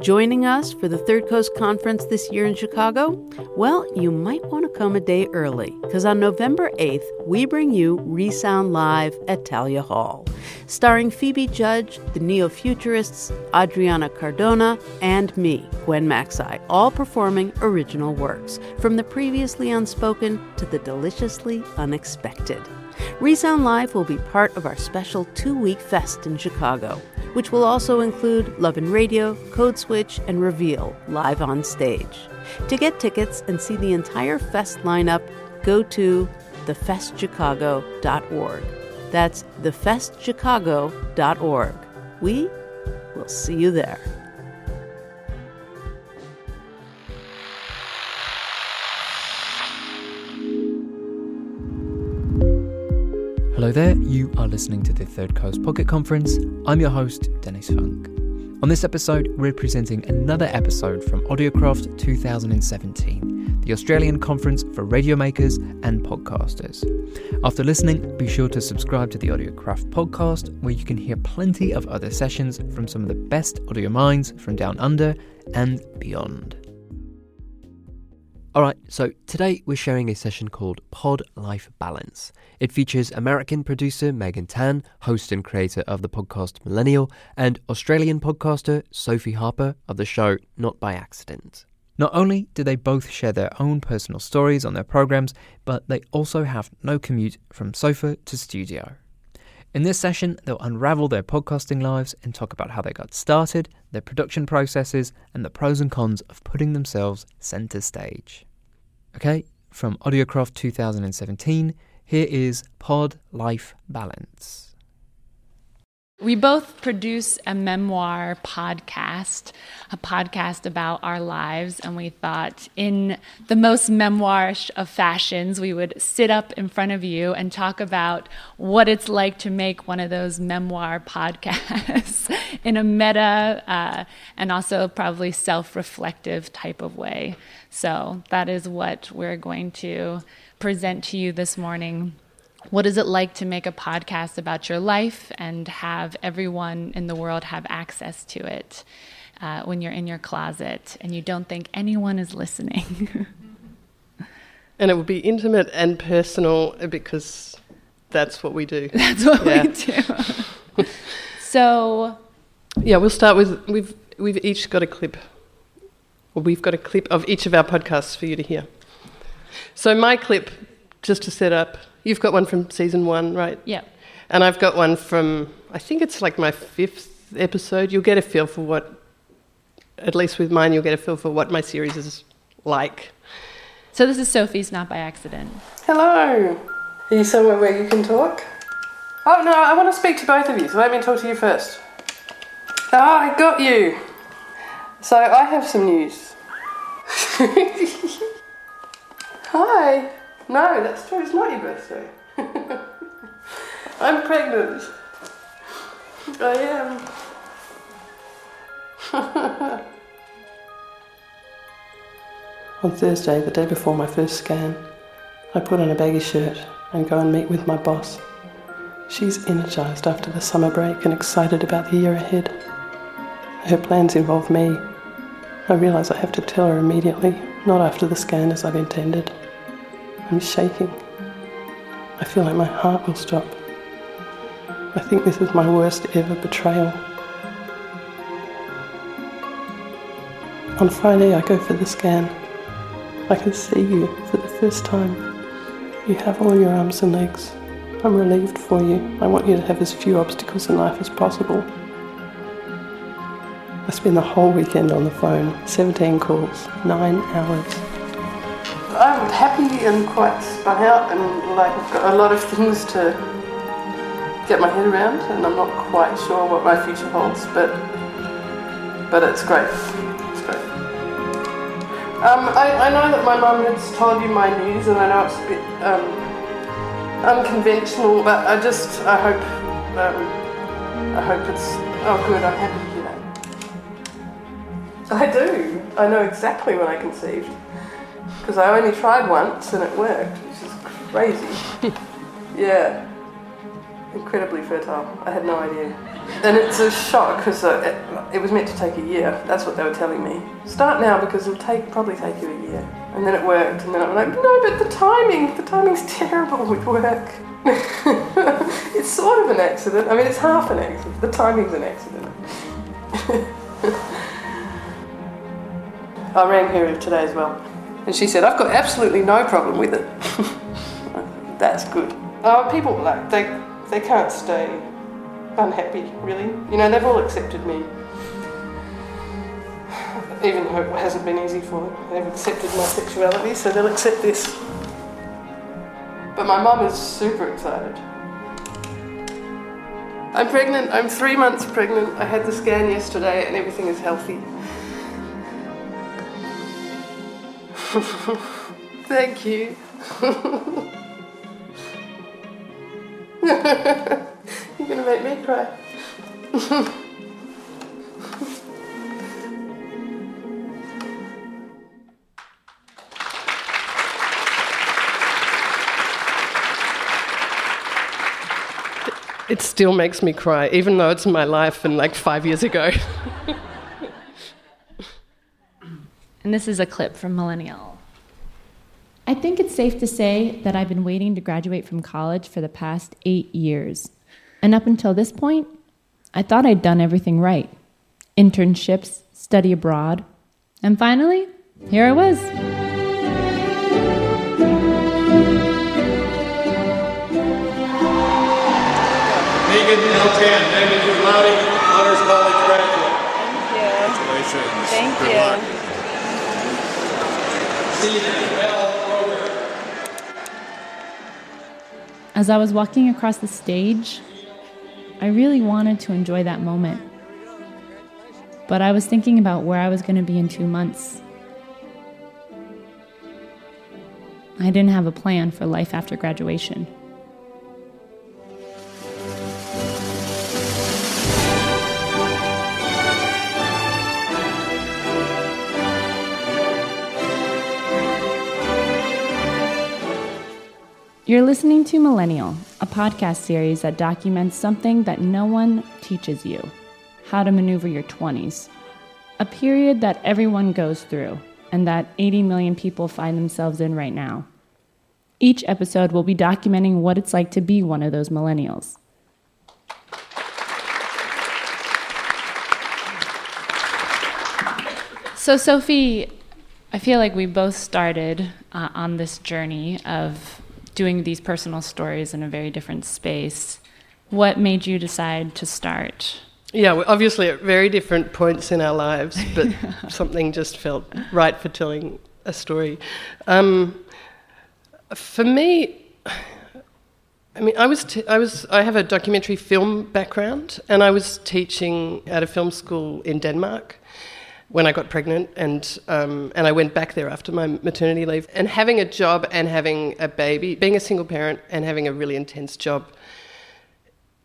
Joining us for the Third Coast Conference this year in Chicago? Well, you might want to come a day early, because on November 8th, we bring you Resound Live at Thalia Hall, starring Phoebe Judge, the Neo Futurists, Adriana Cardona, and me, Gwen Macsai, all performing original works, from the previously unspoken to the deliciously unexpected. Resound Live will be part of our special two week fest in Chicago, which will also include Love and Radio, Code Switch, and Reveal live on stage. To get tickets and see the entire fest lineup, go to thefestchicago.org. That's thefestchicago.org. We will see you there. Hello there, you are listening to the Third Coast Pocket Conference. I'm your host, Dennis Funk. On this episode, we're presenting another episode from Audiocraft 2017, the Australian conference for radio makers and podcasters. After listening, be sure to subscribe to the Audiocraft podcast, where you can hear plenty of other sessions from some of the best audio minds from down under and beyond. Alright, so today we're sharing a session called Pod Life Balance. It features American producer Megan Tan, host and creator of the podcast Millennial, and Australian podcaster Sophie Harper of the show Not by Accident. Not only do they both share their own personal stories on their programs, but they also have no commute from sofa to studio. In this session, they'll unravel their podcasting lives and talk about how they got started, their production processes, and the pros and cons of putting themselves center stage. Okay, from Audiocraft 2017, here is Pod Life Balance. We both produce a memoir podcast, a podcast about our lives, and we thought in the most memoirish of fashions, we would sit up in front of you and talk about what it's like to make one of those memoir podcasts in a meta uh, and also probably self reflective type of way. So that is what we're going to present to you this morning what is it like to make a podcast about your life and have everyone in the world have access to it uh, when you're in your closet and you don't think anyone is listening? and it will be intimate and personal because that's what we do. That's what yeah. we do. so, yeah, we'll start with we've we've each got a clip. Well, we've got a clip of each of our podcasts for you to hear. So my clip, just to set up You've got one from season one, right? Yeah. And I've got one from, I think it's like my fifth episode. You'll get a feel for what, at least with mine, you'll get a feel for what my series is like. So this is Sophie's Not by Accident. Hello. Are you somewhere where you can talk? Oh, no, I want to speak to both of you, so let me talk to you first. Ah, oh, I got you. So I have some news. Hi. No, that's true. It's not your birthday. I'm pregnant. I am. on Thursday, the day before my first scan, I put on a baggy shirt and go and meet with my boss. She's energised after the summer break and excited about the year ahead. Her plans involve me. I realise I have to tell her immediately, not after the scan as I'd intended. I'm shaking. I feel like my heart will stop. I think this is my worst ever betrayal. On Friday, I go for the scan. I can see you for the first time. You have all your arms and legs. I'm relieved for you. I want you to have as few obstacles in life as possible. I spend the whole weekend on the phone 17 calls, 9 hours. I'm happy and quite spun out, and like I've got a lot of things to get my head around, and I'm not quite sure what my future holds, but but it's great. Um, I, I, know that my mum has told you my news, and I know it's a bit um, unconventional, but I just I hope um, I hope it's oh good. I'm happy to hear that. I do. I know exactly when I conceived because I only tried once and it worked, which is crazy. yeah, incredibly fertile. I had no idea. And it's a shock because uh, it, it, was meant to take a year. That's what they were telling me. Start now because it'll take probably take you a year. And then it worked, and then I'm like, no, but the timing, the timing's terrible with work. it's sort of an accident. I mean, it's half an accident. The timing's an accident. I rang her today as well, and she said, I've got absolutely no problem with it. That's good. Oh, people like they they can't stay unhappy, really. You know, they've all accepted me, even though it hasn't been easy for them. They've accepted my sexuality, so they'll accept this. But my mum is super excited. I'm pregnant, I'm three months pregnant. I had the scan yesterday and everything is healthy. Thank you. You're gonna make me cry. it still makes me cry, even though it's my life and like five years ago. and this is a clip from Millennial. I think it's safe to say that I've been waiting to graduate from college for the past eight years. And up until this point, I thought I'd done everything right internships, study abroad. And finally, here I was. Megan L10, magna cum laude, Honors College graduate. Thank you. Congratulations. Thank Good you. luck. Stephen L. As I was walking across the stage, I really wanted to enjoy that moment. But I was thinking about where I was going to be in two months. I didn't have a plan for life after graduation. You're listening to Millennial, a podcast series that documents something that no one teaches you how to maneuver your 20s, a period that everyone goes through and that 80 million people find themselves in right now. Each episode will be documenting what it's like to be one of those millennials. So, Sophie, I feel like we both started uh, on this journey of doing these personal stories in a very different space. What made you decide to start? Yeah, we're obviously at very different points in our lives, but something just felt right for telling a story. Um, for me, I mean, I was, t- I was, I have a documentary film background, and I was teaching at a film school in Denmark when I got pregnant, and um, and I went back there after my maternity leave. And having a job and having a baby, being a single parent and having a really intense job,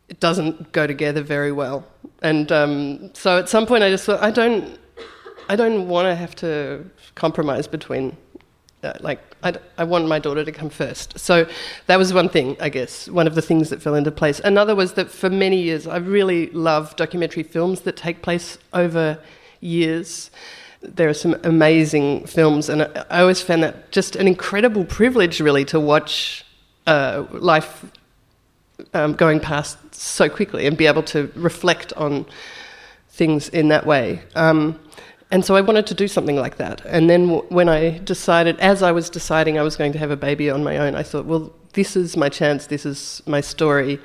it doesn't go together very well. And um, so at some point, I just thought, I don't, I don't want to have to compromise between. Uh, like I, I want my daughter to come first, so that was one thing, I guess, one of the things that fell into place. Another was that for many years I really love documentary films that take place over years. There are some amazing films, and I always found that just an incredible privilege, really, to watch uh, life um, going past so quickly and be able to reflect on things in that way. Um, and so I wanted to do something like that. And then w- when I decided, as I was deciding I was going to have a baby on my own, I thought, well, this is my chance, this is my story.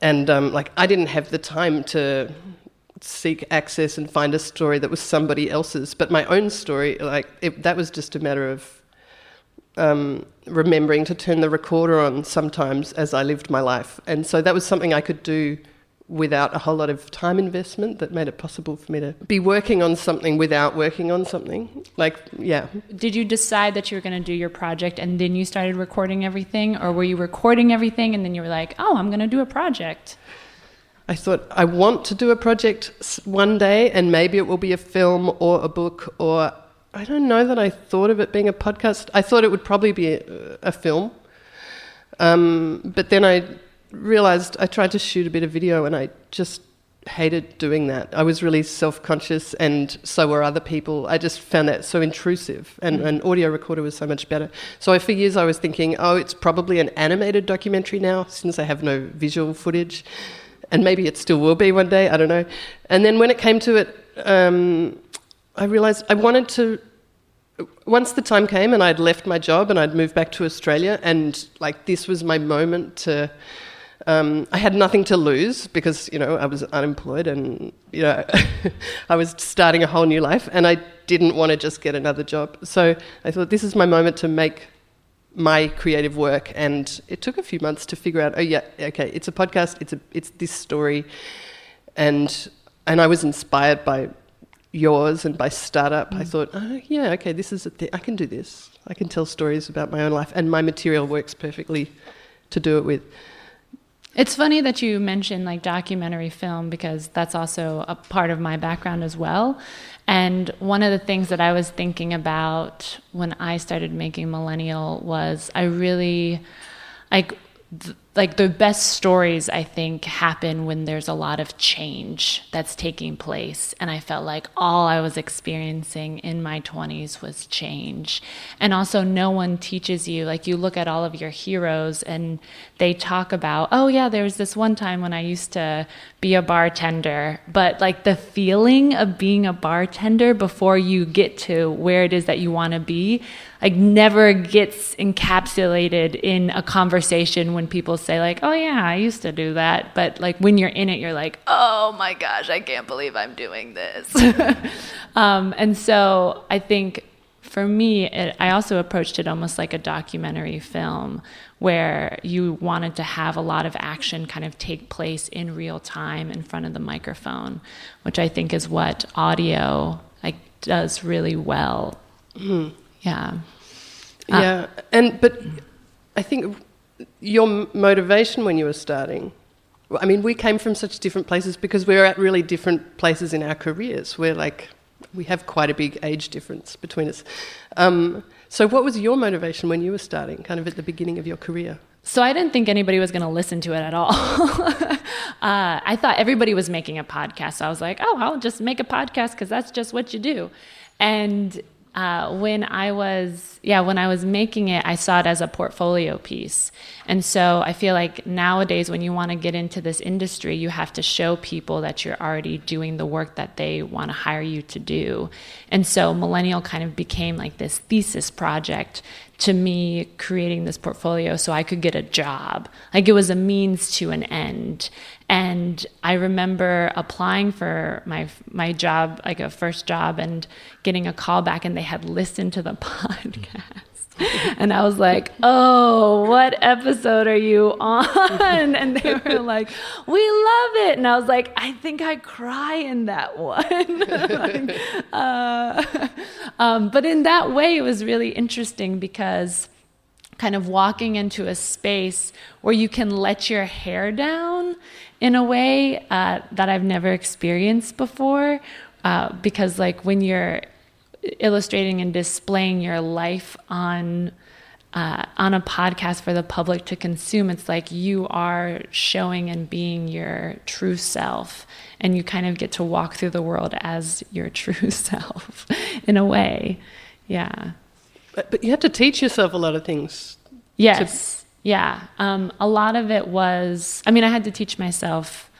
And um, like, I didn't have the time to seek access and find a story that was somebody else's, but my own story, like, it, that was just a matter of um, remembering to turn the recorder on sometimes as I lived my life. And so that was something I could do without a whole lot of time investment that made it possible for me to be working on something without working on something. Like, yeah. Did you decide that you were going to do your project and then you started recording everything? Or were you recording everything and then you were like, oh, I'm going to do a project? I thought, I want to do a project one day and maybe it will be a film or a book or I don't know that I thought of it being a podcast. I thought it would probably be a, a film. Um, but then I realized I tried to shoot a bit of video and I just hated doing that. I was really self conscious and so were other people. I just found that so intrusive and mm. an audio recorder was so much better. So for years I was thinking, oh, it's probably an animated documentary now since I have no visual footage. And maybe it still will be one day, I don't know. And then when it came to it, um, I realized I wanted to once the time came and I'd left my job and I'd moved back to Australia, and like this was my moment to um, I had nothing to lose because you know I was unemployed and you know I was starting a whole new life and I didn't want to just get another job. So I thought this is my moment to make my creative work and it took a few months to figure out oh yeah okay it's a podcast it's a it's this story and and I was inspired by yours and by startup. Mm. I thought oh yeah okay this is a th- I can do this. I can tell stories about my own life and my material works perfectly to do it with it's funny that you mentioned like documentary film because that's also a part of my background as well. And one of the things that I was thinking about when I started making Millennial was I really like like the best stories I think happen when there's a lot of change that's taking place and I felt like all I was experiencing in my 20s was change. And also no one teaches you like you look at all of your heroes and they talk about, "Oh yeah, there was this one time when I used to be a bartender." But like the feeling of being a bartender before you get to where it is that you want to be, like never gets encapsulated in a conversation when people say like, "Oh yeah, I used to do that," but like when you're in it, you're like, "Oh my gosh, I can't believe I'm doing this." um, and so I think for me, it, I also approached it almost like a documentary film where you wanted to have a lot of action kind of take place in real time in front of the microphone, which I think is what audio like does really well. Mm. Yeah. Yeah, uh, and but I think your motivation when you were starting. I mean, we came from such different places because we were at really different places in our careers. We're like, we have quite a big age difference between us. Um, so, what was your motivation when you were starting, kind of at the beginning of your career? So I didn't think anybody was going to listen to it at all. uh, I thought everybody was making a podcast. So I was like, oh, I'll just make a podcast because that's just what you do. And uh, when I was, yeah, when I was making it, I saw it as a portfolio piece. And so I feel like nowadays, when you want to get into this industry, you have to show people that you're already doing the work that they want to hire you to do. And so Millennial kind of became like this thesis project to me creating this portfolio so I could get a job. Like it was a means to an end. And I remember applying for my my job, like a first job, and getting a call back, and they had listened to the podcast. and I was like, "Oh, what episode are you on?" And they were like, "We love it." And I was like, "I think I cry in that one." like, uh, um, but in that way, it was really interesting because kind of walking into a space where you can let your hair down in a way uh, that I've never experienced before. Uh, because, like, when you're illustrating and displaying your life on uh, on a podcast for the public to consume, it's like you are showing and being your true self, and you kind of get to walk through the world as your true self, in a way. Yeah. But, but you have to teach yourself a lot of things. Yes. Yeah. Um, a lot of it was, I mean, I had to teach myself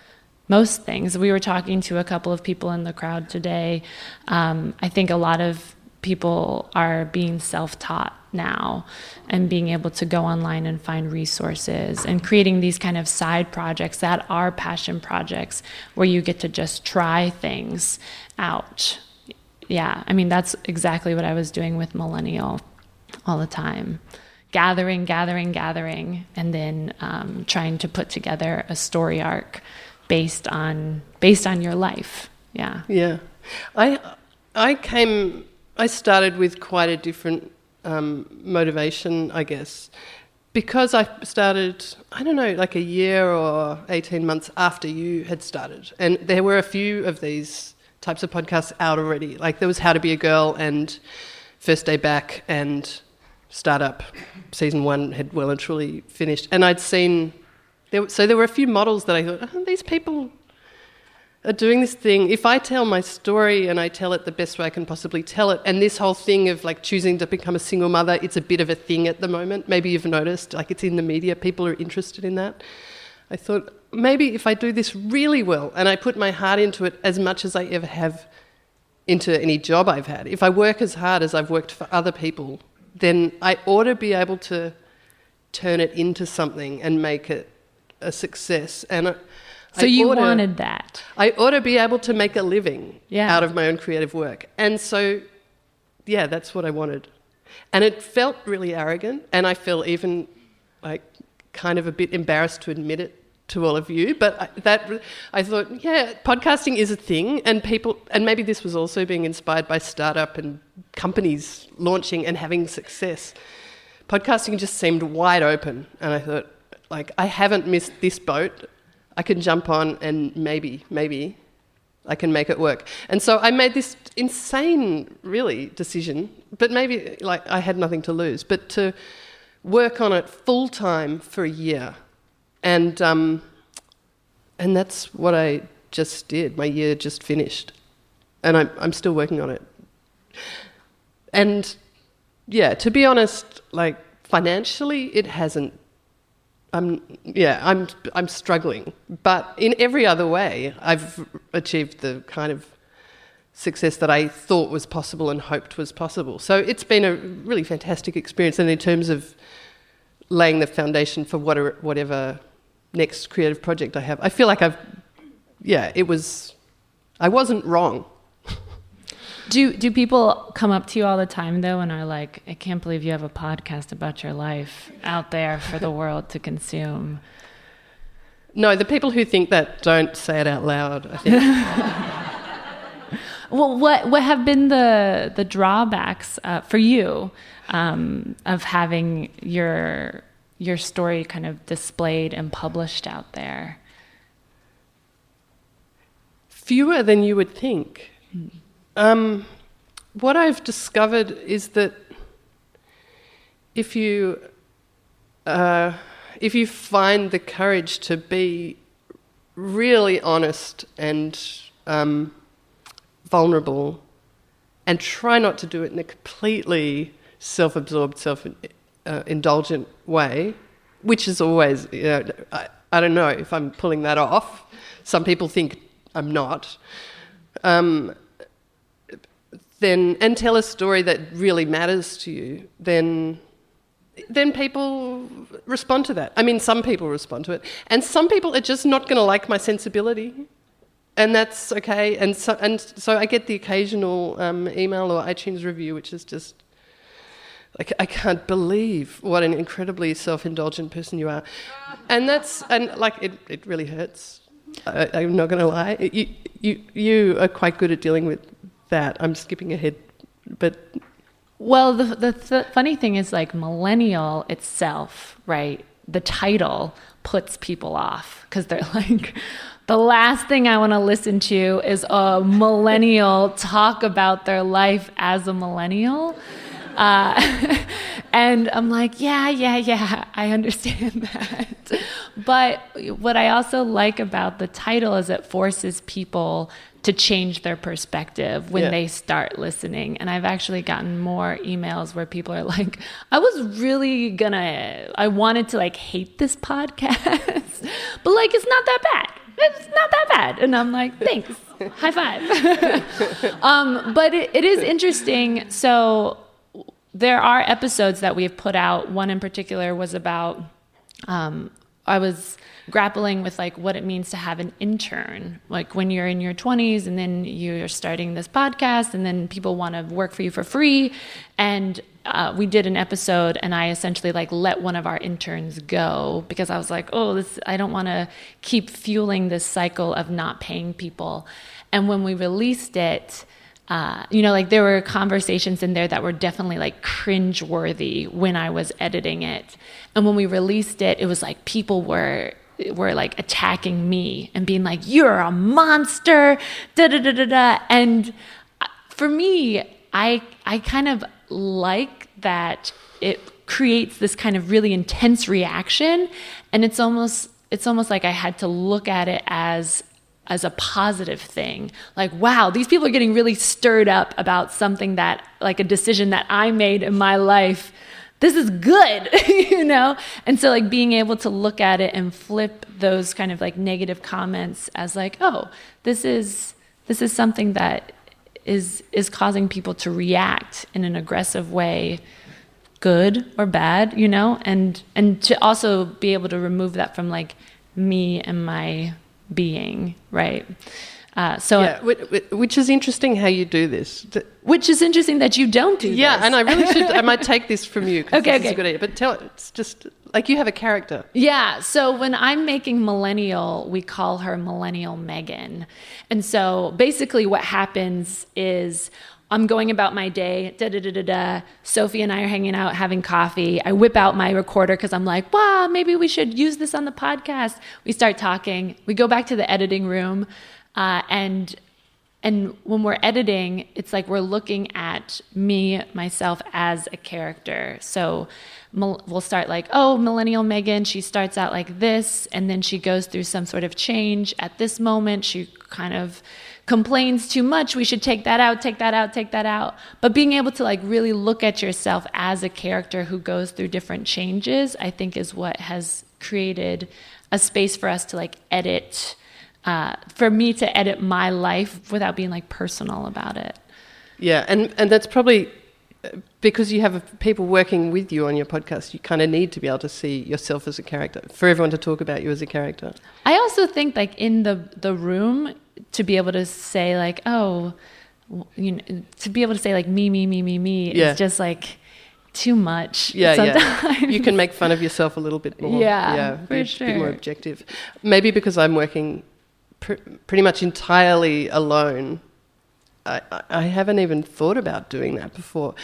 most things. We were talking to a couple of people in the crowd today. Um, I think a lot of people are being self taught now and being able to go online and find resources and creating these kind of side projects that are passion projects where you get to just try things out. Yeah, I mean, that's exactly what I was doing with Millennial all the time gathering, gathering, gathering, and then um, trying to put together a story arc based on based on your life. Yeah. Yeah. I I came I started with quite a different um, motivation, I guess, because I started I don't know like a year or eighteen months after you had started, and there were a few of these types of podcasts out already. Like there was How to Be a Girl and First Day Back and Startup. Season one had well and truly finished, and I'd seen there, so there were a few models that I thought, oh, these people are doing this thing. If I tell my story and I tell it the best way I can possibly tell it, and this whole thing of like choosing to become a single mother, it's a bit of a thing at the moment. Maybe you've noticed, like it's in the media, people are interested in that. I thought maybe if I do this really well and I put my heart into it as much as I ever have into any job I've had, if I work as hard as I've worked for other people, then I ought to be able to turn it into something and make it a success. And so I you wanted that. I ought to be able to make a living yeah. out of my own creative work. And so, yeah, that's what I wanted. And it felt really arrogant, and I feel even like kind of a bit embarrassed to admit it to all of you. But I, that I thought, yeah, podcasting is a thing, and people, and maybe this was also being inspired by startup and companies launching and having success. Podcasting just seemed wide open, and I thought, like, I haven't missed this boat. I can jump on and maybe, maybe I can make it work. And so I made this insane, really, decision, but maybe like I had nothing to lose, but to work on it full time for a year. And, um, and that's what I just did. My year just finished. And I'm, I'm still working on it. And yeah, to be honest, like financially, it hasn't I'm yeah, I'm I'm struggling, but in every other way, I've achieved the kind of success that I thought was possible and hoped was possible. So it's been a really fantastic experience, and in terms of laying the foundation for whatever, whatever next creative project I have, I feel like I've yeah, it was I wasn't wrong. Do do people come up to you all the time though and are like, I can't believe you have a podcast about your life out there for the world to consume? No, the people who think that don't say it out loud. I think. well, what what have been the the drawbacks uh, for you um, of having your your story kind of displayed and published out there? Fewer than you would think. Mm. Um, what I've discovered is that if you uh, if you find the courage to be really honest and um, vulnerable, and try not to do it in a completely self-absorbed, self-indulgent way, which is always, you know, I, I don't know if I'm pulling that off. Some people think I'm not. Um, then and tell a story that really matters to you, then then people respond to that. I mean, some people respond to it, and some people are just not going to like my sensibility, and that's okay. And so, and so I get the occasional um, email or iTunes review, which is just like I can't believe what an incredibly self-indulgent person you are, and that's and like it, it really hurts. I, am not going to lie. You, you, you are quite good at dealing with that. I'm skipping ahead, but well, the, the the funny thing is like millennial itself, right? The title puts people off because they're like. The last thing I want to listen to is a millennial talk about their life as a millennial. Uh, and I'm like, yeah, yeah, yeah, I understand that. but what I also like about the title is it forces people to change their perspective when Yeah. they start listening. And I've actually gotten more emails where people are like, I was really gonna, I wanted to like hate this podcast, but like it's not that bad. It's not that bad. And I'm like, thanks. High five. um, but it, it is interesting. So there are episodes that we've put out. One in particular was about um, I was grappling with like what it means to have an intern, like when you're in your 20s and then you're starting this podcast, and then people want to work for you for free. And uh, we did an episode, and I essentially like let one of our interns go because I was like, oh, this I don't want to keep fueling this cycle of not paying people. And when we released it, uh, you know, like there were conversations in there that were definitely like cringe worthy when I was editing it. And when we released it, it was like people were were like attacking me and being like, "You're a monster," da da da da da. And uh, for me, I I kind of like that it creates this kind of really intense reaction, and it's almost it's almost like I had to look at it as as a positive thing. Like, wow, these people are getting really stirred up about something that, like a decision that I made in my life. This is good, you know? And so, like, being able to look at it and flip those kind of like negative comments as, like, oh, this is. This is something that is is causing people to react in an aggressive way, good or bad, you know, and and to also be able to remove that from like me and my being, right? Uh, so, yeah, whi- whi- which is interesting how you do this. Which is interesting that you don't do. This. Yeah, this. and I really should. I might take this from you. Okay, this is a good idea. But tell it's just like you have a character. Yeah. So when I'm making Millennial, we call her Millennial Megan. And so basically what happens is I'm going about my day, da da da da da. Sophie and I are hanging out having coffee. I whip out my recorder because I'm like, wow, maybe we should use this on the podcast. We start talking. We go back to the editing room. Uh, and and when we're editing, it's like we're looking at me, myself as a character. So we'll start like, oh, Millennial Megan, she starts out like this, and then she goes through some sort of change. At this moment, she kind of complains too much. We should take that out, take that out, take that out. But being able to like really look at yourself as a character who goes through different changes, I think is what has created a space for us to like edit uh, for me to edit my life without being like personal about it. Yeah, and and that's probably uh, because you have people working with you on your podcast. You kind of need to be able to see yourself as a character for everyone to talk about you as a character. I also think like in the the room to be able to say like oh you know to be able to say like me me me me me Yeah. is just like too much. Yeah, yeah. You can make fun of yourself a little bit more. Yeah, yeah, for be, be more objective. Maybe because I'm working pr- pretty much entirely alone. I, I- I haven't even thought about doing that before.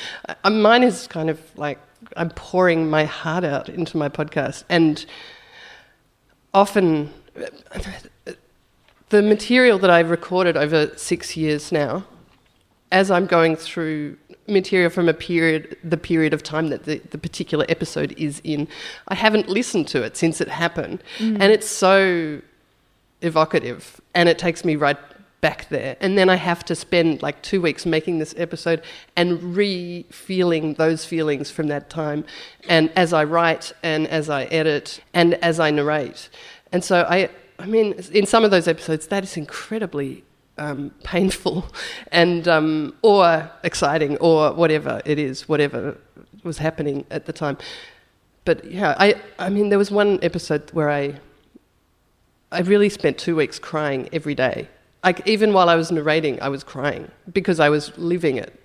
I, mine is kind of like I'm pouring my heart out into my podcast, and often the material that I've recorded over six years now, as I'm going through material from a period, the period of time that the, the particular episode is in, I haven't listened to it since it happened. Mm. And it's so evocative and it takes me right back there. And then I have to spend like two weeks making this episode and re feeling those feelings from that time. And as I write and as I edit and as I narrate. And so I, I mean, in some of those episodes, that is incredibly um, painful and um, or exciting or whatever it is, whatever was happening at the time. But yeah, I, I mean, there was one episode where I I really spent two weeks crying every day. Like even while I was narrating, I was crying because I was living it.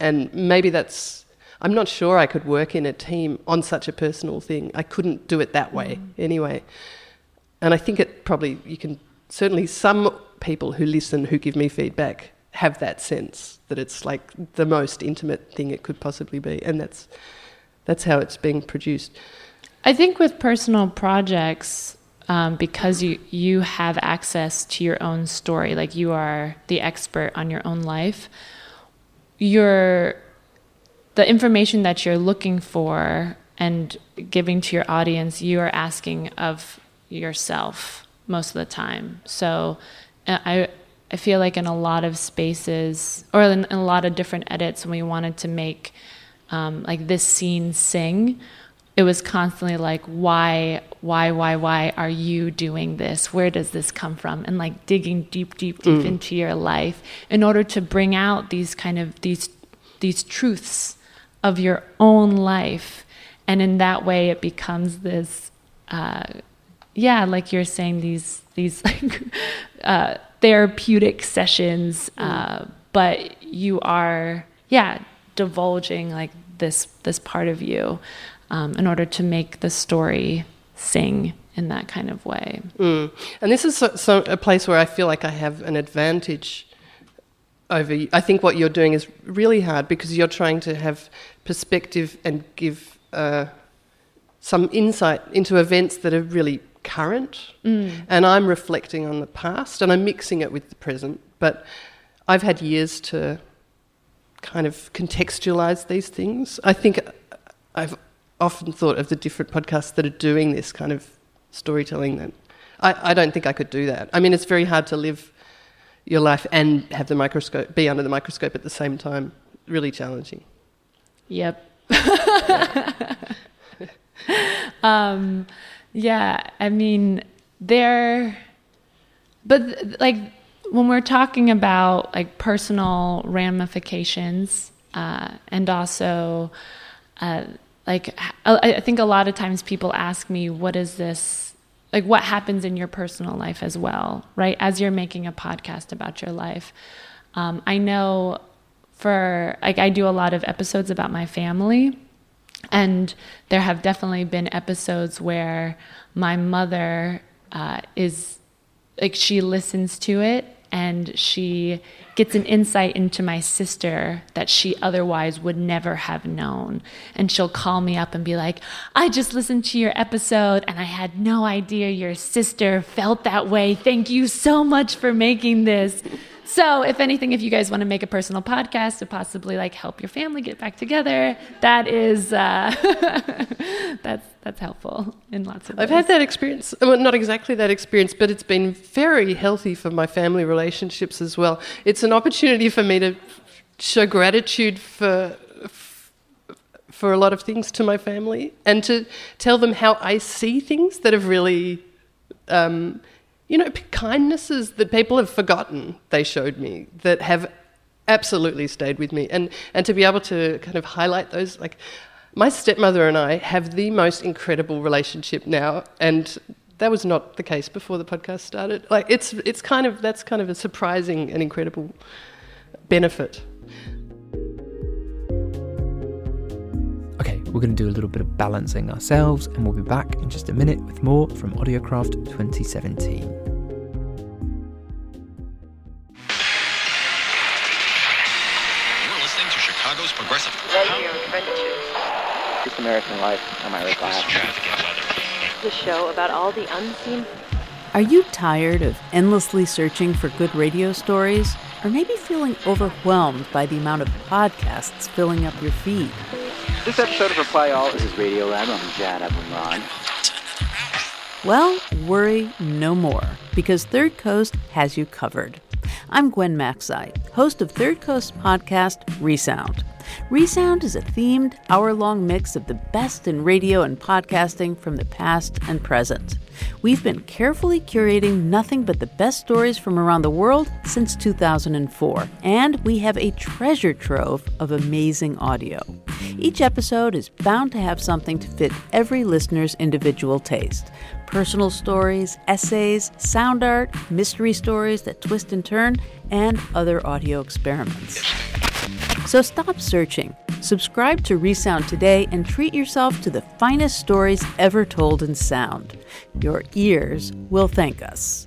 And maybe that's I'm not sure I could work in a team on such a personal thing. I couldn't do it that way anyway. And I think it probably you can certainly some people who listen who give me feedback have that sense that it's like the most intimate thing it could possibly be and that's that's how it's being produced. I think with personal projects, um, because you you have access to your own story, like you are the expert on your own life, you're the information that you're looking for and giving to your audience, you are asking of yourself most of the time. So uh, I I feel like in a lot of spaces or in, in a lot of different edits when we wanted to make um, like this scene sing, it was constantly like why why why why are you doing this where does this come from and like digging deep deep deep mm. into your life in order to bring out these kind of these these truths of your own life and in that way it becomes this uh, yeah like you're saying these these like uh, therapeutic sessions mm. uh, but you are yeah divulging like this this part of you um, in order to make the story sing in that kind of way. Mm. And this is so, so a place where I feel like I have an advantage over. I think what you're doing is really hard because you're trying to have perspective and give uh, some insight into events that are really current. Mm. And I'm reflecting on the past and I'm mixing it with the present. But I've had years to kind of contextualize these things. I think I've often thought of the different podcasts that are doing this kind of storytelling that I, I don't think I could do that. I mean, it's very hard to live your life and have the microscope, be under the microscope at the same time. Really challenging. Yep. um, yeah, I mean, there, but like when we're talking about like personal ramifications uh, and also uh, like I think a lot of times people ask me, what is this? Like, what happens in your personal life as well, right? As you're making a podcast about your life. Um, I know for, like, I do a lot of episodes about my family. And there have definitely been episodes where my mother uh, is, like, she listens to it and she gets an insight into my sister that she otherwise would never have known. And she'll call me up and be like, I just listened to your episode and I had no idea your sister felt that way. Thank you so much for making this. So, if anything, if you guys want to make a personal podcast to possibly like help your family get back together, that is uh, that's that's helpful in lots of ways. I've had that experience. Well, not exactly that experience, but it's been very healthy for my family relationships as well. It's an opportunity for me to show gratitude for for a lot of things to my family and to tell them how I see things that have really. Um, you know, kindnesses that people have forgotten they showed me that have absolutely stayed with me. And, and to be able to kind of highlight those, like, my stepmother and I have the most incredible relationship now, and that was not the case before the podcast started. Like, it's, it's kind of, that's kind of a surprising and incredible benefit. We're going to do a little bit of balancing ourselves, and we'll be back in just a minute with more from Audiocraft 2017. You're listening to Chicago's Progressive Radio Adventures. This American Life, am I right? The show about all the unseen. Are you tired of endlessly searching for good radio stories? Or maybe feeling overwhelmed by the amount of podcasts filling up your feed? This episode of Reply All is Radio Lab. I'm Jad Abumrad. Well, worry no more, because Third Coast has you covered. I'm Gwen Macsai, host of Third Coast podcast Resound. Resound is a themed, hour long mix of the best in radio and podcasting from the past and present. We've been carefully curating nothing but the best stories from around the world since 2004, and we have a treasure trove of amazing audio. Each episode is bound to have something to fit every listener's individual taste personal stories, essays, sound art, mystery stories that twist and turn, and other audio experiments. So stop searching. Subscribe to Resound today and treat yourself to the finest stories ever told in sound. Your ears will thank us.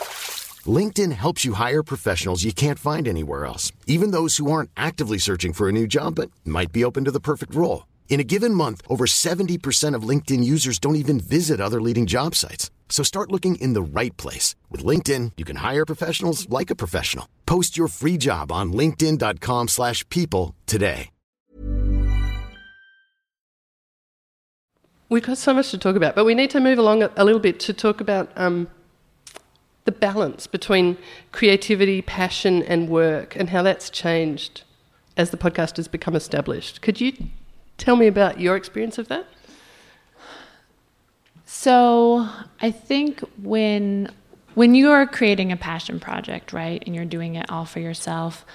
LinkedIn helps you hire professionals you can't find anywhere else, even those who aren't actively searching for a new job but might be open to the perfect role. In a given month, over 70% of LinkedIn users don't even visit other leading job sites. So start looking in the right place. With LinkedIn, you can hire professionals like a professional. Post your free job on linkedin.com slash people today. We've got so much to talk about, but we need to move along a, little bit to talk about um, the balance between creativity, passion, and work, and how that's changed as the podcast has become established. Could you tell me about your experience of that? So I think when when you are creating a passion project, right, and you're doing it all for yourself,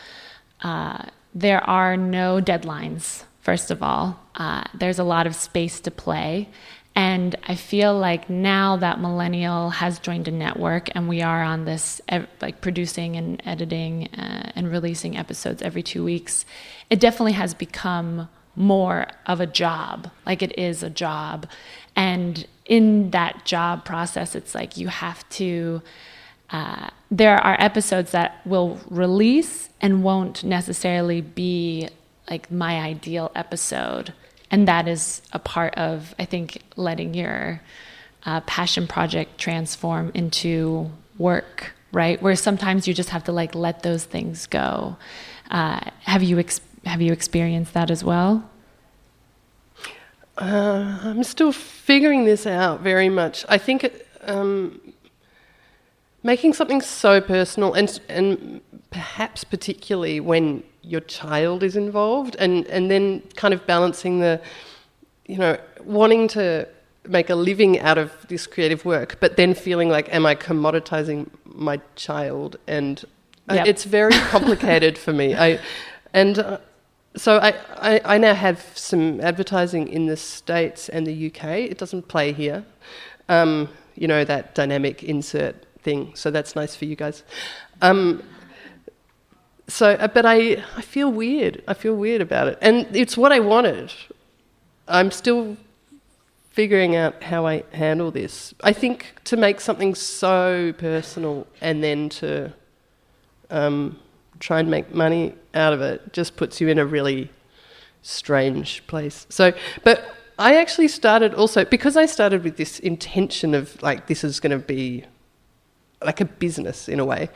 uh, there are no deadlines. First of all, uh, there's a lot of space to play, and I feel like now that Millennial has joined a network and we are on this like producing and editing uh, and releasing episodes every two weeks, it definitely has become more of a job. Like it is a job. And in that job process, it's like you have to. Uh, there are episodes that will release and won't necessarily be like my ideal episode. And that is a part of, I think, letting your uh, passion project transform into work, right? Where sometimes you just have to like let those things go. Uh, have you ex- have you experienced that as well? Uh, I'm still figuring this out very much. I think um, making something so personal and and perhaps particularly when your child is involved and and then kind of balancing the you know wanting to make a living out of this creative work but then feeling like am I commoditizing my child and uh, Yep. it's very complicated for me I and uh, so I, I, I now have some advertising in the States and the UK. It doesn't play here. Um, you know, that dynamic insert thing. So that's nice for you guys. Um, so, uh, but I, I feel weird. I feel weird about it. And it's what I wanted. I'm still figuring out how I handle this. I think to make something so personal and then to um, try and make money out of it just puts you in a really strange place. So, but I actually started also because I started with this intention of like this is going to be like a business in a way.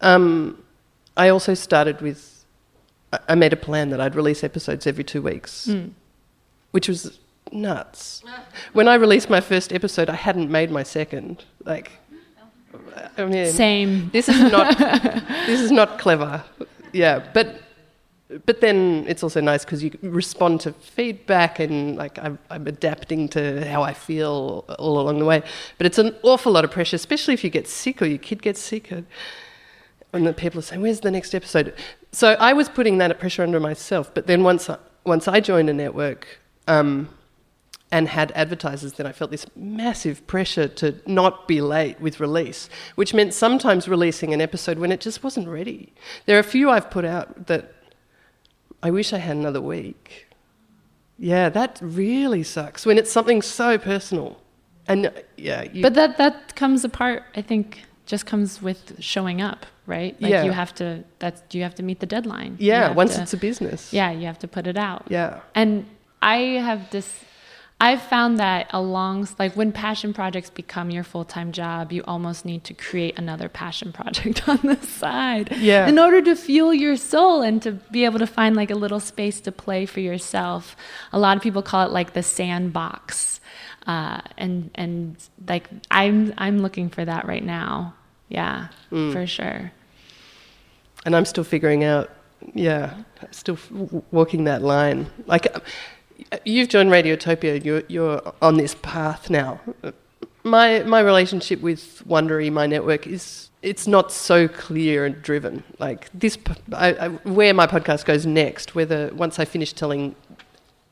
Um, I also started with I- made a plan that I'd release episodes every two weeks, Mm. which was nuts. When I released my first episode, I hadn't made my second. Like, I mean, Same. This is not. this is not clever. Yeah, but but then it's also nice because you respond to feedback and like I'm, I'm adapting to how I feel all along the way. But it's an awful lot of pressure, especially if you get sick or your kid gets sick, and, and the people are saying, "Where's the next episode?" So I was putting that pressure under myself. But then once I, once I joined a network. Um, and had advertisers, then I felt this massive pressure to not be late with release, which meant sometimes releasing an episode when it just wasn't ready. There are a few I've put out that I wish I had another week. Yeah, that really sucks when it's something so personal. And uh, yeah, But that that comes apart. I think just comes with showing up, right? Like Yeah. you have to. That's you have to meet the deadline. Yeah, once to- it's a business. Yeah, you have to put it out. Yeah. And I have this I've found that along like when passion projects become your full-time job, you almost need to create another passion project on the side. Yeah. In order to fuel your soul and to be able to find like a little space to play for yourself. A lot of people call it like the sandbox. Uh, and and like I'm I'm looking for that right now. Yeah, Mm. for sure. And I'm still figuring out yeah, still w- walking that line. Like, uh, you've joined Radiotopia. You're you're on this path now. My my relationship with Wondery, my network, is it's not so clear and driven. Like this, I, I, where my podcast goes next. Whether once I finish telling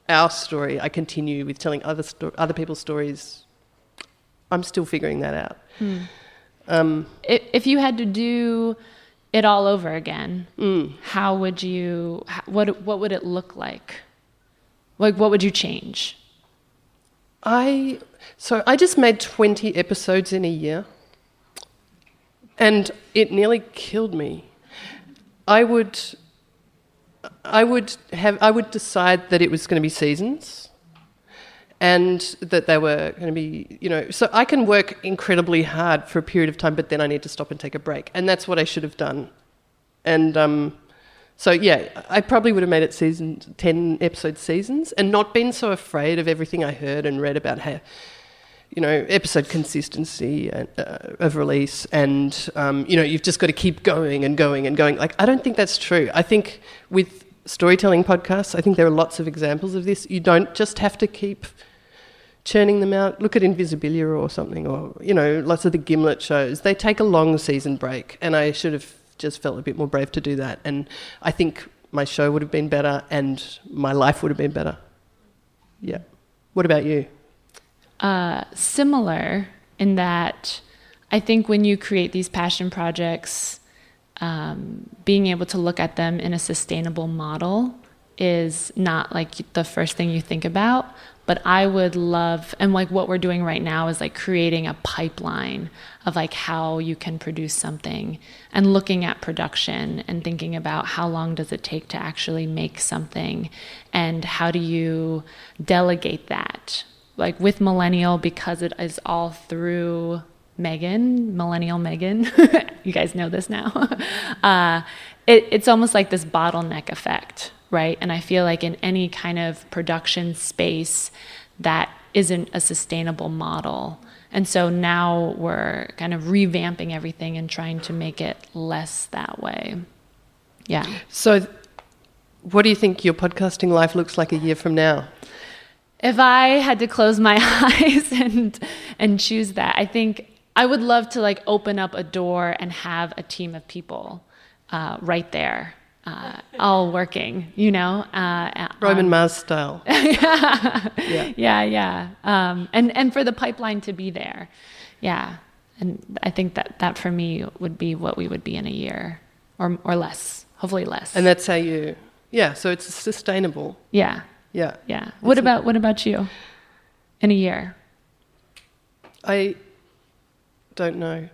our story, I continue with telling other sto- other people's stories. I'm still figuring that out. Hmm. Um, if, if you had to do it all over again, Mm. how would you? What what would it look like? Like what would you change? I so I just made 20 episodes in a year. And it nearly killed me. I would I would have I would decide that it was going to be seasons and that they were going to be, you know, so I can work incredibly hard for a period of time but then I need to stop and take a break. And that's what I should have done. And um so yeah, I probably would have made it season ten episode seasons, and not been so afraid of everything I heard and read about how, you know, episode consistency and, uh, of release, and um, you know, you've just got to keep going and going and going. Like I don't think that's true. I think with storytelling podcasts, I think there are lots of examples of this. You don't just have to keep churning them out. Look at Invisibilia or something, or you know, lots of the Gimlet shows. They take a long season break, and I should have just felt a bit more brave to do that. And I think my show would have been better, and my life would have been better. Yeah. What about you? uh, similar in that I think when you create these passion projects, um, being able to look at them in a sustainable model is not like the first thing you think about. But I would love, and like what we're doing right now is like creating a pipeline of like how you can produce something and looking at production and thinking about how long does it take to actually make something and how do you delegate that like with millennial because it is all through Megan, millennial Megan. you guys know this now. uh, it, it's almost like this bottleneck effect, right? And I feel like in any kind of production space, that isn't a sustainable model. And so now we're kind of revamping everything and trying to make it less that way. Yeah. So, what do you think your podcasting life looks like a year from now? If I had to close my eyes and and choose that, I think I would love to like open up a door and have a team of people uh, right there, uh, all working. You know, uh, Roman on- Mars style. yeah, Yeah. yeah, yeah. Um, and and for the pipeline to be there, yeah. And I think that that for me would be what we would be in a year or or less, hopefully less. And that's how you, yeah, so it's sustainable. yeah, Yeah. yeah. What about what about you? In a year. I don't know.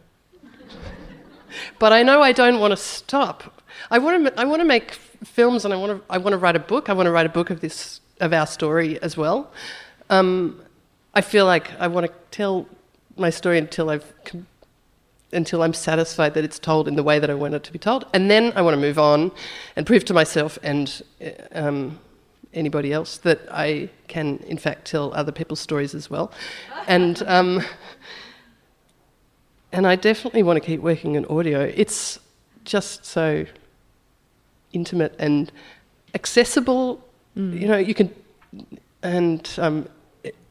but I know I don't want to stop. I want to. I want to make films, and I want to. I want to write a book. I want to write a book of this of our story as well. Um, I feel like I want to tell my story until I've until I'm satisfied that it's told in the way that I want it to be told, and then I want to move on and prove to myself and uh, um, anybody else that I can, in fact, tell other people's stories as well. And um, and I definitely want to keep working in audio. It's just so intimate and accessible. You know, you can and um,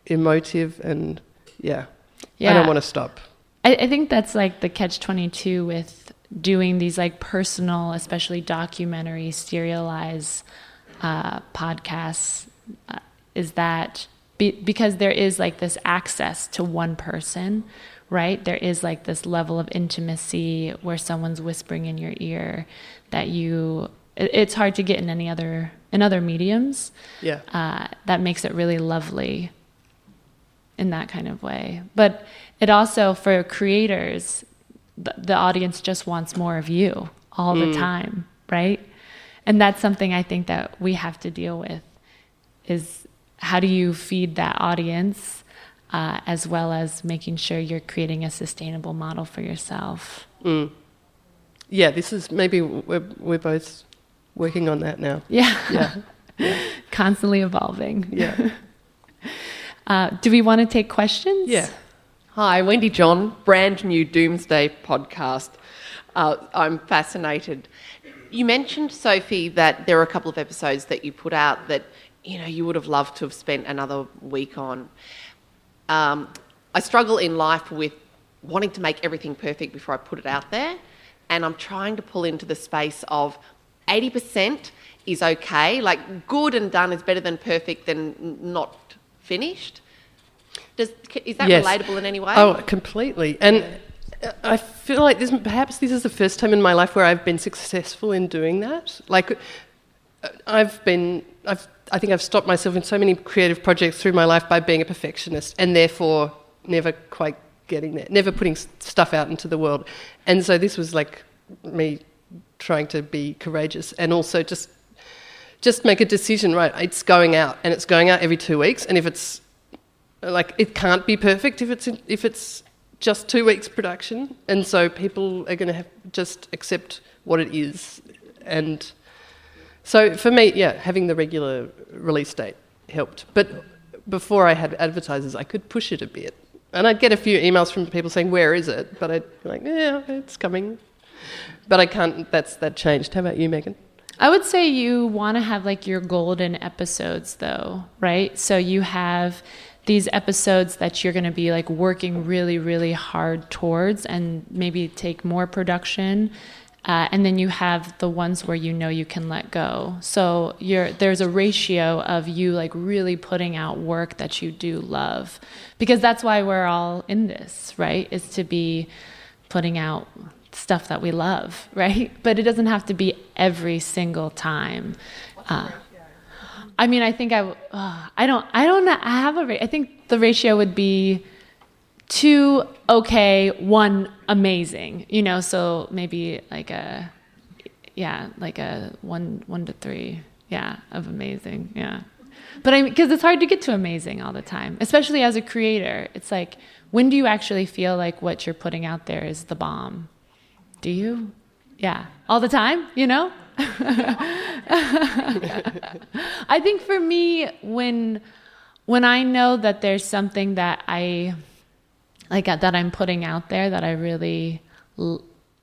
emotive and yeah. yeah. I don't want to stop. I, I think that's like the catch 22 with doing these like personal, especially documentary, serialized uh, podcasts, uh, is that be, because there is like this access to one person, right? There is like this level of intimacy where someone's whispering in your ear that you, it, it's hard to get in any other, in other mediums. Yeah. Uh, that makes it really lovely in that kind of way. But it also, for creators, the, the audience just wants more of you all the Mm. time, right? And that's something I think that we have to deal with is how do you feed that audience uh, as well as making sure you're creating a sustainable model for yourself. Mm. Yeah, this is maybe we're, we're both working on that now. Yeah. Yeah. Constantly evolving. Yeah. uh, do we want to take questions? Yeah. Hi, Wendy John, brand new Doomsday podcast. Uh, I'm fascinated. You mentioned, Sophie, that there are a couple of episodes that you put out that you know you would have loved to have spent another week on. Um, I struggle in life with wanting to make everything perfect before I put it out there, and I'm trying to pull into the space of 80% is okay. Like good and done is better than perfect than not finished. Does is that Yes. relatable in any way? Oh, completely. And I feel like this perhaps this is the first time in my life where I've been successful in doing that. Like uh, I've been I've I think I've stopped myself in so many creative projects through my life by being a perfectionist and therefore never quite getting there, never putting stuff out into the world. And so this was like me trying to be courageous and also just just make a decision, right? It's going out and it's going out every 2 weeks and if it's like it can't be perfect if it's if it's just two weeks production, and so people are going to have just accept what it is, and so for me, yeah, having the regular release date helped. But before I had advertisers, I could push it a bit, and I'd get a few emails from people saying, "Where is it?" But I'd be like, "Yeah, it's coming," but I can't. That's that changed. How about you, Megan? I would say you want to have like your golden episodes though, right? So you have these episodes that you're going to be like working really, really hard towards and maybe take more production. Uh, and then you have the ones where you know you can let go. So you're, there's a ratio of you like really putting out work that you do love. Because that's why we're all in this, right? Is to be putting out stuff that we love, right? But it doesn't have to be every single time. Uh, I mean, I think I, uh, I don't, I don't. I have a, I think the ratio would be two okay, one amazing. You know, so maybe like a, yeah, like a one, one to three, yeah, of amazing, yeah. But I, because it's hard to get to amazing all the time, especially as a creator. It's like, when do you actually feel like what you're putting out there is the bomb? Do you? Yeah, all the time, you know? I think for me when when I know that there's something that I like uh, that I'm putting out there that I really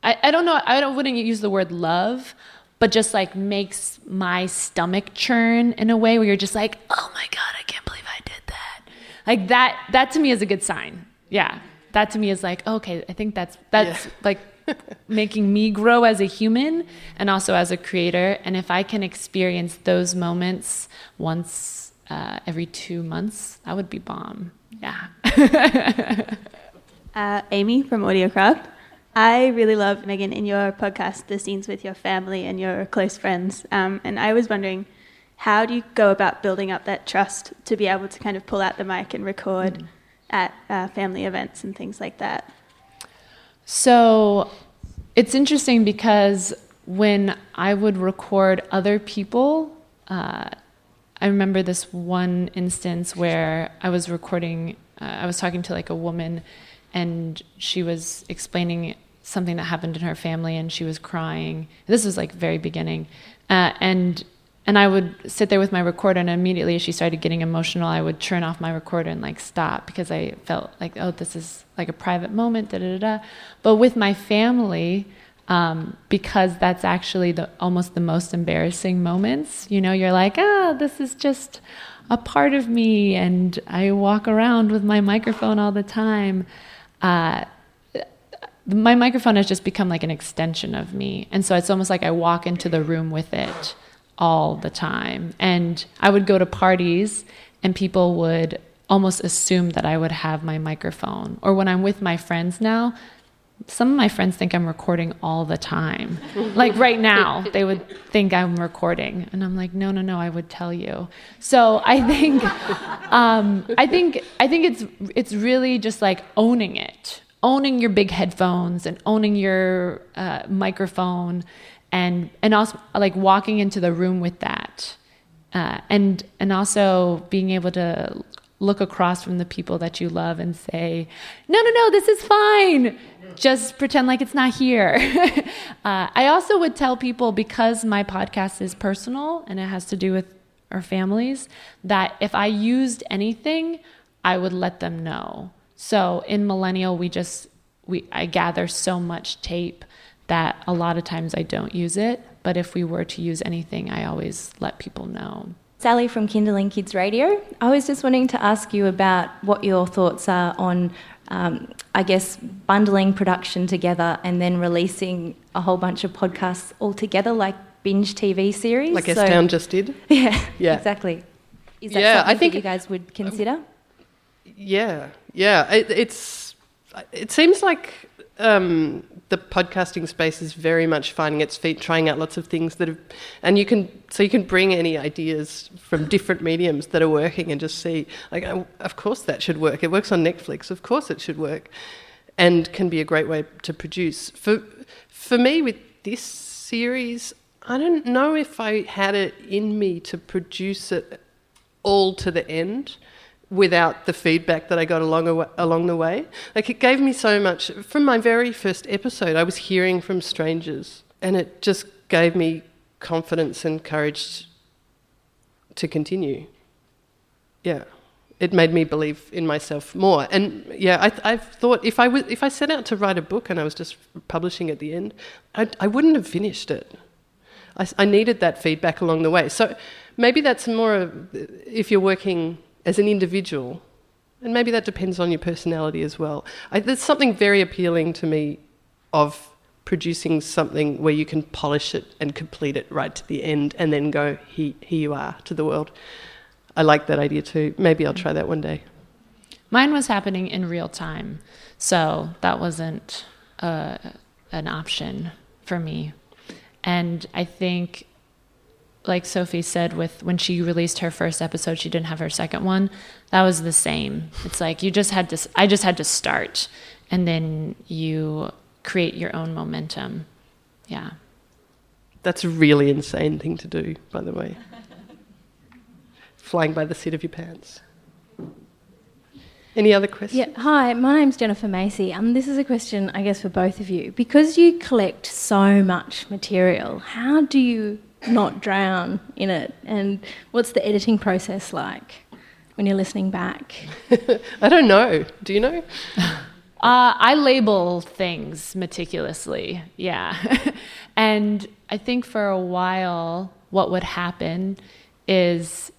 I, I don't know I don't wouldn't use the word love but just like makes my stomach churn in a way where you're just like oh my god I can't believe I did that like that that to me is a good sign yeah that to me is like okay I think that's that's Yeah. like making me grow as a human and also as a creator. And if I can experience those moments once uh, every two months, that would be bomb. Yeah. Uh, Amy from Audiocraft. I really love, Megan, in your podcast, the scenes with your family and your close friends. Um, and I was wondering, how do you go about building up that trust to be able to kind of pull out the mic and record at uh, family events and things like that? So it's interesting because when I would record other people, uh, I remember this one instance where I was recording, uh, I was talking to like a woman and she was explaining something that happened in her family and she was crying. This was like very beginning. Uh, and and I would sit there with my recorder, and immediately as she started getting emotional, I would turn off my recorder and like stop because I felt like, oh, this is like a private moment, da da da. But with my family, um, because that's actually the almost the most embarrassing moments. You know, you're like, ah, this is just a part of me, and I walk around with my microphone all the time. Uh, my microphone has just become like an extension of me. And so it's almost like I walk into the room with it all the time. And I would go to parties and people would almost assume that I would have my microphone. Or when I'm with my friends now, some of my friends think I'm recording all the time. like right now, they would think I'm recording, and I'm like, no, no, no, I would tell you. So I think, um, I think, I think it's it's really just like owning it, owning your big headphones, and owning your uh, microphone, and and also like walking into the room with that, uh, and and also being able to look across from the people that you love and say, no, no, no, this is fine. Just pretend like it's not here. uh, I also would tell people because my podcast is personal and it has to do with our families, that if I used anything, I would let them know. So in Millennial, we just we I gather so much tape that a lot of times I don't use it, but if we were to use anything, I always let people know. Sally from Kinderling Kids Radio. I was just wanting to ask you about what your thoughts are on, um, I guess, bundling production together and then releasing a whole bunch of podcasts all together, like binge TV series. Like S Town just did. Yeah, Yeah. exactly. Is that Yeah, something I think- that you guys would consider? Yeah, yeah. It, it's. It seems like um, the podcasting space is very much finding its feet, trying out lots of things that have, and you can so you can bring any ideas from different mediums that are working and just see like, oh, of course that should work. It works on Netflix. Of course it should work, and can be a great way to produce. For for me with this series, I don't know if I had it in me to produce it all to the end without the feedback that I got along along the way. Like it gave me so much from my very first episode. I was hearing from strangers, and it just gave me confidence and courage to continue. Yeah, it made me believe in myself more. And yeah, I, I've thought if I was if I set out to write a book and I was just publishing at the end, I, I wouldn't have finished it. I, I needed that feedback along the way. So maybe that's more of, if you're working as an individual, and maybe that depends on your personality as well. I, there's something very appealing to me of producing something where you can polish it and complete it right to the end and then go, here, here you are to the world. I like that idea too. Maybe I'll try that one day. Mine was happening in real time, so that wasn't uh, an option for me. And I think, like Sophie said, with when she released her first episode, she didn't have her second one. That was the same. It's like you just had to. I just had to start, and then you create your own momentum. Yeah. That's a really insane thing to do, by the way. Flying by the seat of your pants. Any other questions? Yeah, hi, my name's Jennifer Macy. Um, this is a question, I guess, for both of you. Because you collect so much material, how do you not drown in it? And what's the editing process like when you're listening back? I don't know. Do you know? Uh, I label things meticulously, yeah. and I think for a while, what would happen is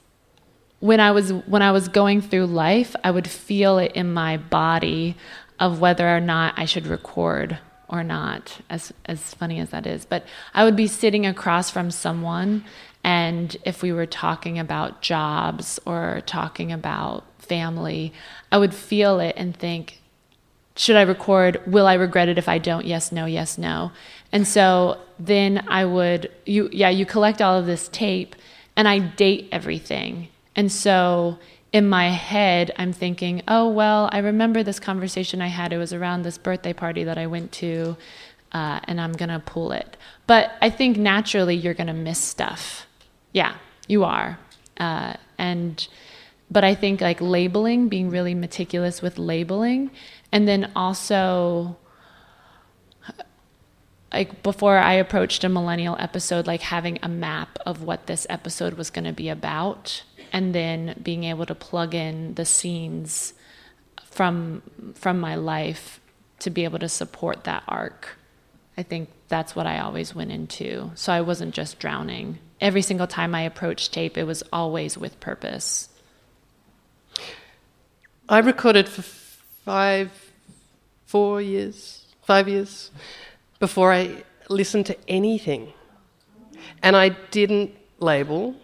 when I was when I was going through life, I would feel it in my body of whether or not I should record or not. As as funny as that is, but I would be sitting across from someone, and if we were talking about jobs or talking about family, I would feel it and think, should I record? Will I regret it if I don't? Yes, no, yes, no. And so then I would you yeah, you collect all of this tape and I date everything. And so in my head I'm thinking, "Oh, well, I remember this conversation I had. It was around this birthday party that I went to." Uh, and I'm gonna pull it. But I think naturally you're gonna miss stuff. Yeah, you are. Uh, and but I think like labeling, being really meticulous with labeling, and then also like before I approached a millennial episode, like having a map of what this episode was going to be about, and then being able to plug in the scenes from from my life to be able to support that arc. I think that's what I always went into. So I wasn't just drowning. Every single time I approached tape, it was always with purpose. I recorded for five, four years, five years before I listened to anything. And I didn't label.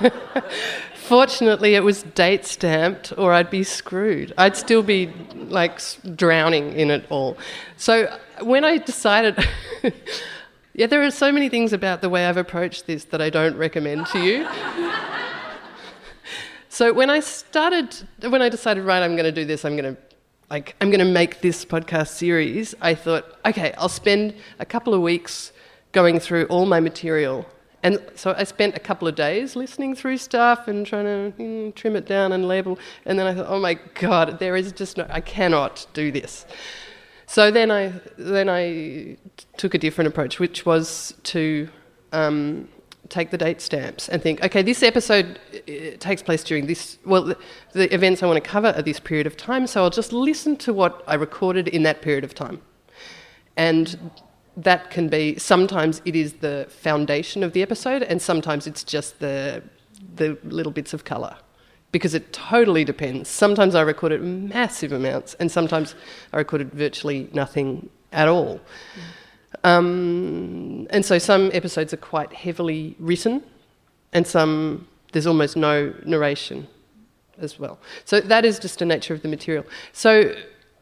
Fortunately, it was date stamped, or I'd be screwed. I'd still be like drowning in it all. So when I decided, yeah, there are so many things about the way I've approached this that I don't recommend to you. so when I started, when I decided, right, I'm going to do this, I'm going to like I'm going to make this podcast series, I thought, okay, I'll spend a couple of weeks going through all my material. And so I spent a couple of days listening through stuff and trying to trim it down and label. And then I thought, oh my God, there is just no, I cannot do this. So then I, then I took a different approach, which was to, um, take the date stamps and think, okay, this episode uh, takes place during this, well, the, the events I want to cover are this period of time, so I'll just listen to what I recorded in that period of time. And that can be, sometimes it is the foundation of the episode, and sometimes it's just the, the little bits of colour. Because it totally depends. Sometimes I recorded massive amounts, and sometimes I recorded virtually nothing at all. Um, and so some episodes are quite heavily written, and some there's almost no narration as well. So that is just the nature of the material. So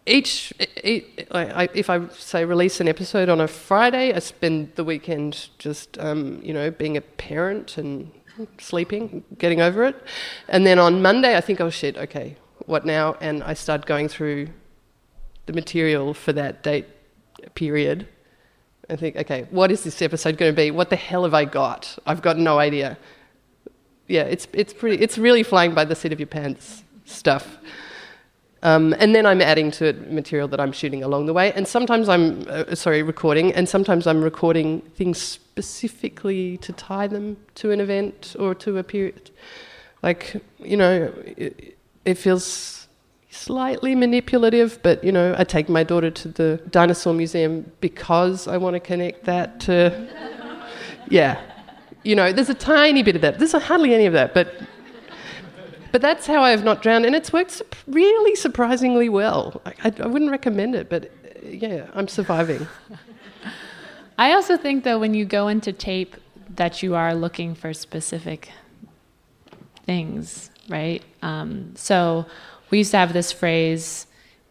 each, each I, I, if I say release an episode on a Friday, I spend the weekend just um, you know being a parent and sleeping, getting over it, and then on Monday I think, oh shit, okay, what now? And I start going through the material for that date period and think, okay, what is this episode going to be? What the hell have I got? I've got no idea. Yeah, it's it's pretty. It's really flying by the seat of your pants stuff. Um, and then I'm adding to it material that I'm shooting along the way. And sometimes I'm, uh, sorry, recording, and sometimes I'm recording things specifically to tie them to an event or to a period. Like, you know, it, it feels slightly manipulative, but you know, I take my daughter to the dinosaur museum because I want to connect that to, yeah, you know, there's a tiny bit of that. There's hardly any of that, but but that's how I have not drowned, and it's worked really surprisingly well. I, I wouldn't recommend it, but yeah, I'm surviving. I also think though, when you go into tape, that you are looking for specific things, right? Um, so we used to have this phrase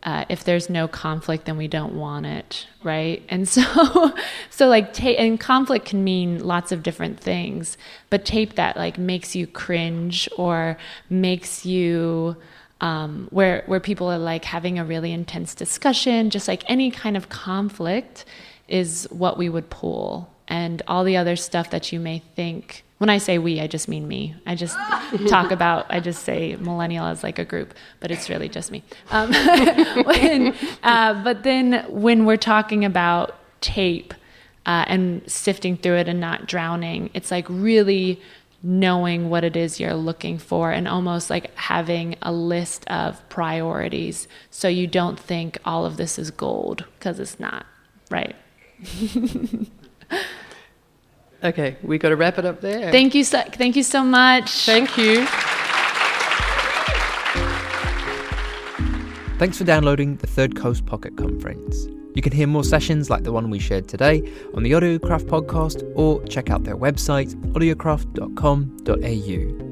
uh, if there's no conflict then we don't want it right? And so so like and conflict can mean lots of different things but tape that like makes you cringe or makes you um, where where people are like having a really intense discussion just like any kind of conflict is what we would pull. And all the other stuff that you may think when I say we, I just mean me. I just talk about, I just say millennial as like a group, but it's really just me. Um, when, uh, but then when we're talking about tape uh, and sifting through it and not drowning, it's like really knowing what it is you're looking for and almost like having a list of priorities so you don't think all of this is gold because it's not, right? Okay, we got to wrap it up there. Thank you so, thank you so much. Thank you. Thanks for downloading the Third Coast Pocket Conference. You can hear more sessions like the one we shared today on the Audiocraft podcast or check out their website, audiocraft.com.au.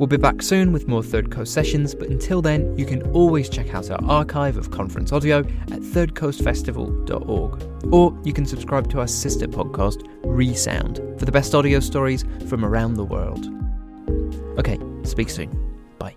We'll be back soon with more Third Coast sessions, but until then, you can always check out our archive of conference audio at thirdcoastfestival.org. Or you can subscribe to our sister podcast, Resound, for the best audio stories from around the world. Okay, speak soon. Bye.